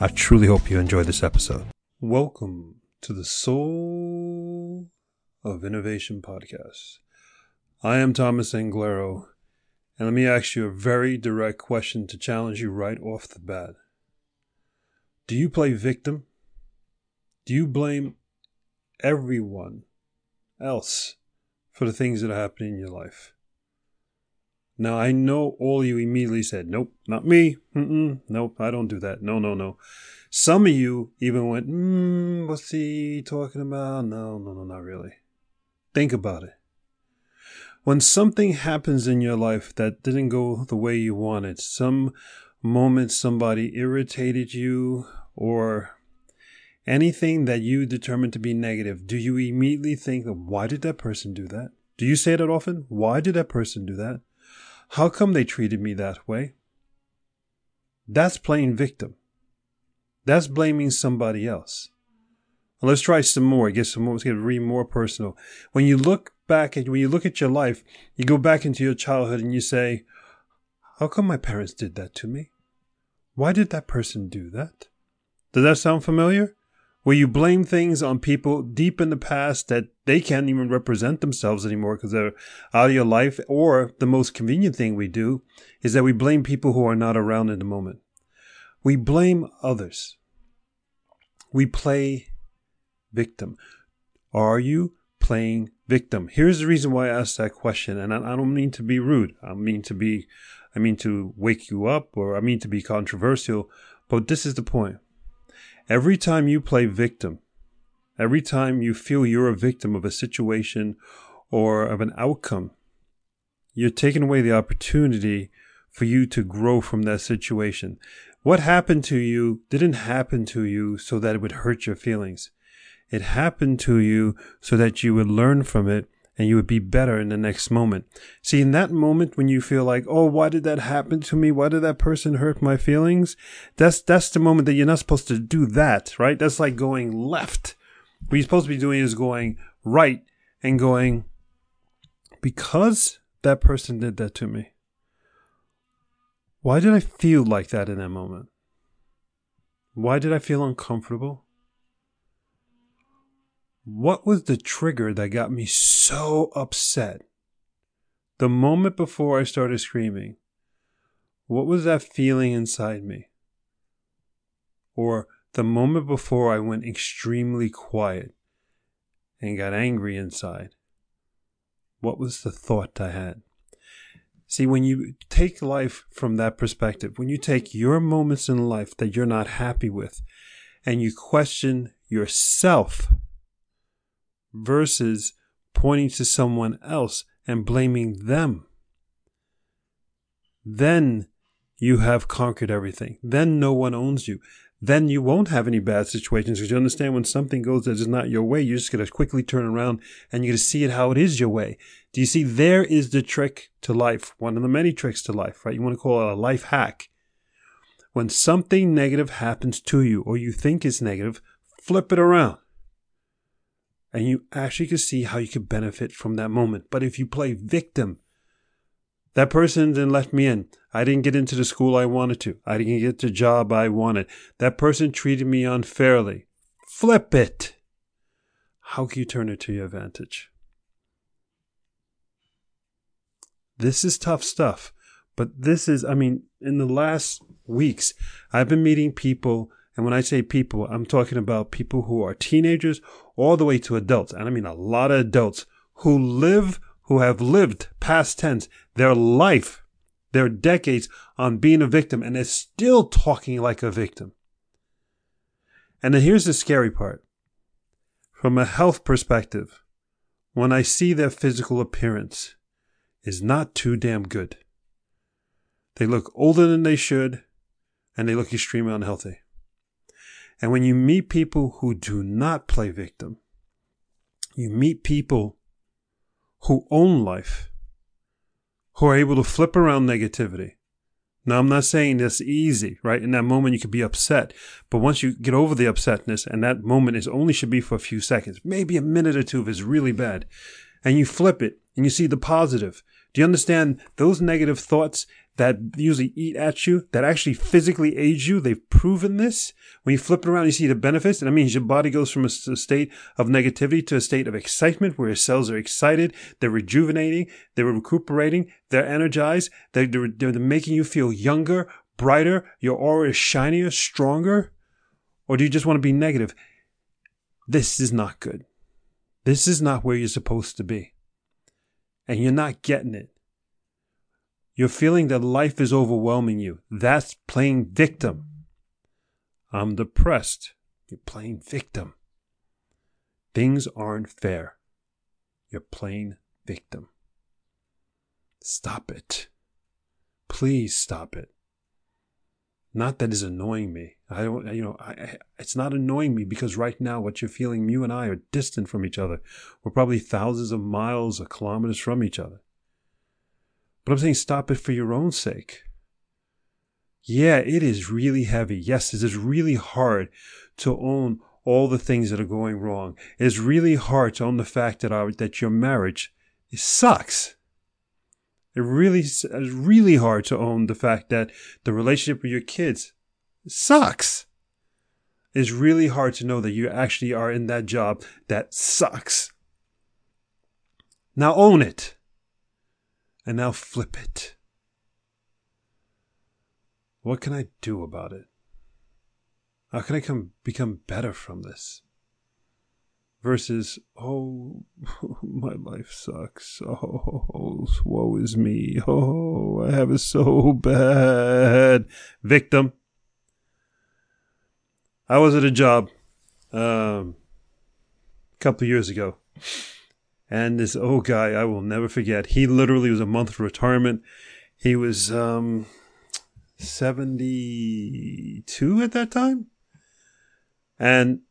I truly hope you enjoy this episode. Welcome to the Soul of Innovation podcast. I am Thomas Anglero, and let me ask you a very direct question to challenge you right off the bat. Do you play victim? Do you blame everyone else for the things that are happening in your life? Now, I know all you immediately said, nope, not me. Mm-mm, nope, I don't do that. No, no, no. Some of you even went, hmm, what's he talking about? No, no, no, not really. Think about it. When something happens in your life that didn't go the way you wanted, some moment somebody irritated you or anything that you determined to be negative, do you immediately think, why did that person do that? Do you say that often? Why did that person do that? How come they treated me that way? That's playing victim. That's blaming somebody else. Well, let's try some more. Get some more. Let's get read more personal. When you look back at when you look at your life, you go back into your childhood and you say, "How come my parents did that to me? Why did that person do that?" Does that sound familiar? Where you blame things on people deep in the past that they can't even represent themselves anymore because they're out of your life. Or the most convenient thing we do is that we blame people who are not around in the moment. We blame others. We play victim. Are you playing victim? Here's the reason why I asked that question. And I, I don't mean to be rude. I mean to be, I mean to wake you up or I mean to be controversial. But this is the point Every time you play victim, every time you feel you're a victim of a situation or of an outcome, you're taking away the opportunity for you to grow from that situation. What happened to you didn't happen to you so that it would hurt your feelings. It happened to you so that you would learn from it and you would be better in the next moment. See, in that moment when you feel like, oh, why did that happen to me? Why did that person hurt my feelings? That's that's the moment that you're not supposed to do that, right? That's like going left. What you're supposed to be doing is going right and going, because that person did that to me. Why did I feel like that in that moment? Why did I feel uncomfortable? What was the trigger that got me so upset? The moment before I started screaming, what was that feeling inside me? Or the moment before I went extremely quiet and got angry inside, what was the thought I had? See, when you take life from that perspective, when you take your moments in life that you're not happy with and you question yourself versus pointing to someone else and blaming them. Then you have conquered everything. Then no one owns you. Then you won't have any bad situations because you understand when something goes that is not your way, you're just going to quickly turn around and you're going to see it how it is your way. Do you see? There is the trick to life. One of the many tricks to life, right? You want to call it a life hack. When something negative happens to you or you think is negative, flip it around and you actually can see how you could benefit from that moment. But if you play victim, that person didn't let me in. I didn't get into the school I wanted to. I didn't get the job I wanted. That person treated me unfairly. Flip it. How can you turn it to your advantage? This is tough stuff. But this is, I mean, in the last weeks, I've been meeting people and when I say people, I'm talking about people who are teenagers all the way to adults. And I mean a lot of adults who live, who have lived past tense, their life, their decades on being a victim and they're still talking like a victim. And then here's the scary part. From a health perspective, when I see their physical appearance is not too damn good. They look older than they should and they look extremely unhealthy. And when you meet people who do not play victim, you meet people who own life, who are able to flip around negativity. Now, I'm not saying this easy, right? In that moment, you could be upset. But once you get over the upsetness, and that moment is only should be for a few seconds, maybe a minute or two if it's really bad, and you flip it and you see the positive. Do you understand those negative thoughts that usually eat at you, that actually physically age you. They've proven this. When you flip it around, you see the benefits. And that means your body goes from a, state of negativity to a state of excitement where your cells are excited. They're rejuvenating. They're recuperating. They're energized. They're, they're, they're making you feel younger, brighter. Your aura is shinier, stronger. Or do you just want to be negative? This is not good. This is not where you're supposed to be. And you're not getting it. You're feeling that life is overwhelming you. That's playing victim. I'm depressed. You're playing victim. Things aren't fair. You're playing victim. Stop it. Please stop it. Not that is annoying me. I don't, you know, I, it's not annoying me because right now what you're feeling, you and I are distant from each other. We're probably thousands of miles or kilometers from each other. But I'm saying stop it for your own sake. Yeah, it is really heavy. Yes, it is really hard to own all the things that are going wrong. It's really hard to own the fact that our, that your marriage sucks. It really is really hard to own the fact that the relationship with your kids sucks. It's really hard to know that you actually are in that job that sucks. Now own it and now flip it. What can I do about it? How can I come become better from this? Versus, oh, my life sucks. Oh, woe is me. Oh, I have it so bad. Victim. I was at a job um, a couple years ago and this old guy, I will never forget. He literally was a month of retirement. He was um, 72 at that time. And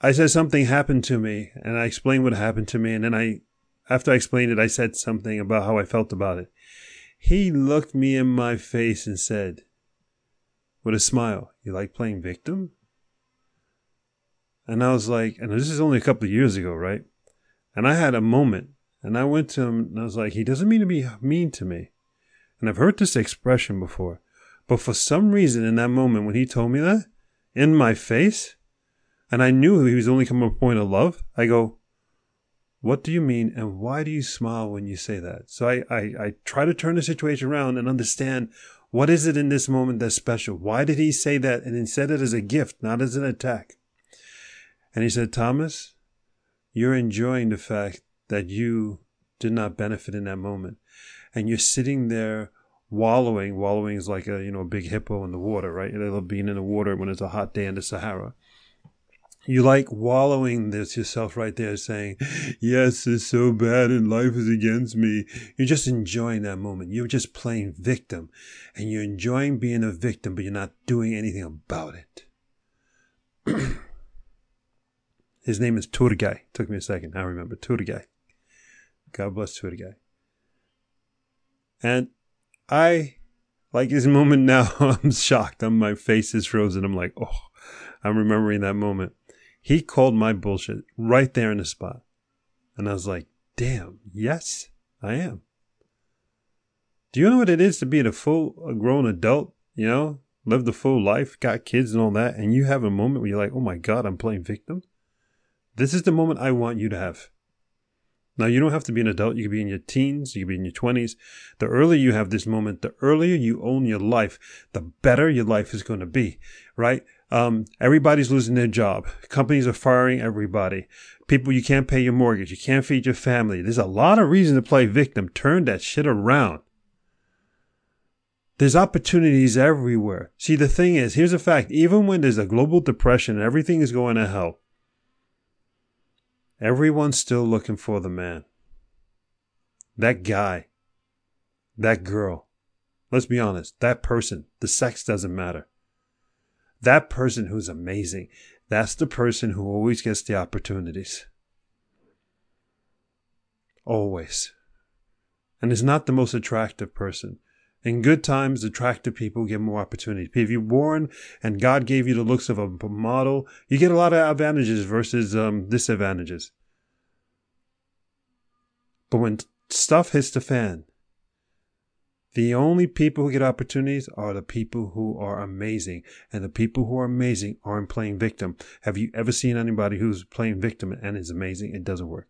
I said something happened to me, and I explained what happened to me. And then I, after I explained it, I said something about how I felt about it. He looked me in my face and said, with a smile, You like playing victim? And I was like, and this is only a couple of years ago, right? And I had a moment and I went to him and I was like, he doesn't mean to be mean to me. And I've heard this expression before. But for some reason in that moment when he told me that, in my face, and I knew he was only coming from a point of love, I go, what do you mean and why do you smile when you say that? So I, I, I try to turn the situation around and understand what is it in this moment that's special? Why did he say that? And he said it as a gift, not as an attack. And he said, Thomas, you're enjoying the fact that you did not benefit in that moment. And you're sitting there wallowing. Wallowing is like a, you know, a big hippo in the water, right? They love being in the water when it's a hot day in the Sahara. You like wallowing this yourself right there saying, yes, it's so bad and life is against me. You're just enjoying that moment. You're just playing victim and you're enjoying being a victim, but you're not doing anything about it. His name is Turgay. Took me a second. I remember Turgay. God bless Turgay. And I, like his moment now, I'm shocked. I'm, my face is frozen. I'm like, oh, I'm remembering that moment. He called my bullshit right there in the spot. And I was like, damn, yes, I am. Do you know what it is to be a full a grown adult? You know, live the full life, got kids and all that, and you have a moment where you're like, oh my God, I'm playing victim? This is the moment I want you to have. Now, you don't have to be an adult. You can be in your teens. You can be in your 20s. The earlier you have this moment, the earlier you own your life, the better your life is going to be, right? Um, everybody's losing their job. Companies are firing everybody. People, you can't pay your mortgage. You can't feed your family. There's a lot of reason to play victim. Turn that shit around. There's opportunities everywhere. See, the thing is, here's a fact. Even when there's a global depression and everything is going to hell, Everyone's still looking for the man. That guy. That girl. Let's be honest. That person. The sex doesn't matter. That person who's amazing, that's the person who always gets the opportunities. Always. And is not the most attractive person. In good times, attractive people get more opportunity. If you're born and God gave you the looks of a model, you get a lot of advantages versus um, disadvantages. But when stuff hits the fan, the only people who get opportunities are the people who are amazing. And the people who are amazing aren't playing victim. Have you ever seen anybody who's playing victim and is amazing? It doesn't work.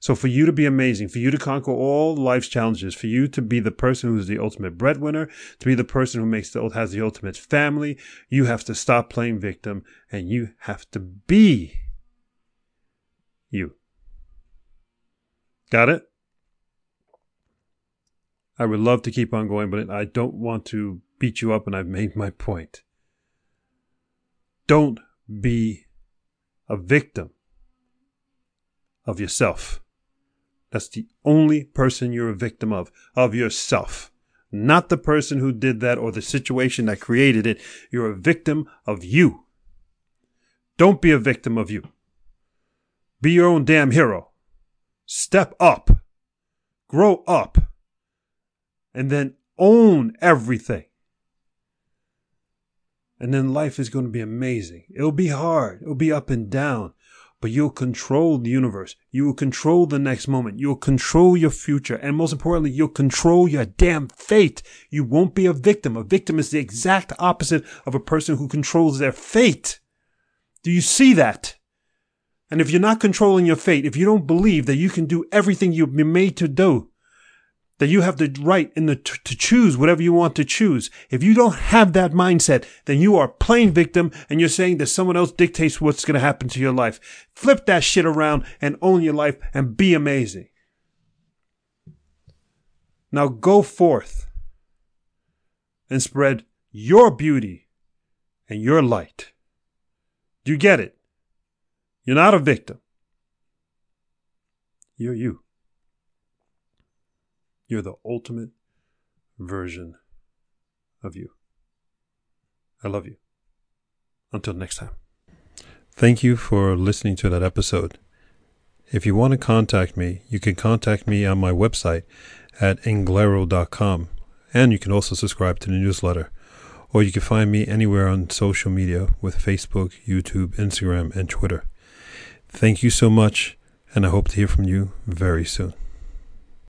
So for you to be amazing, for you to conquer all life's challenges, for you to be the person who's the ultimate breadwinner, to be the person who makes the has the ultimate family, you have to stop playing victim and you have to be you. Got it? I would love to keep on going, but I don't want to beat you up and I've made my point. Don't be a victim of yourself. That's the only person you're a victim of, of yourself. Not the person who did that or the situation that created it. You're a victim of you. Don't be a victim of you. Be your own damn hero. Step up. Grow up. And then own everything. And then life is going to be amazing. It'll be hard. It'll be up and down but you'll control the universe. You will control the next moment. You'll control your future. And most importantly, you'll control your damn fate. You won't be a victim. A victim is the exact opposite of a person who controls their fate. Do you see that? And if you're not controlling your fate, if you don't believe that you can do everything you've been made to do, that you have the right in the, to choose whatever you want to choose. If you don't have that mindset, then you are playing victim and you're saying that someone else dictates what's going to happen to your life. Flip that shit around and own your life and be amazing. Now go forth and spread your beauty and your light. Do you get it? You're not a victim. You're you. You're the ultimate version of you. I love you. Until next time. Thank you for listening to that episode. If you want to contact me, you can contact me on my website at anglero.com. And you can also subscribe to the newsletter. Or you can find me anywhere on social media with Facebook, YouTube, Instagram, and Twitter. Thank you so much, and I hope to hear from you very soon.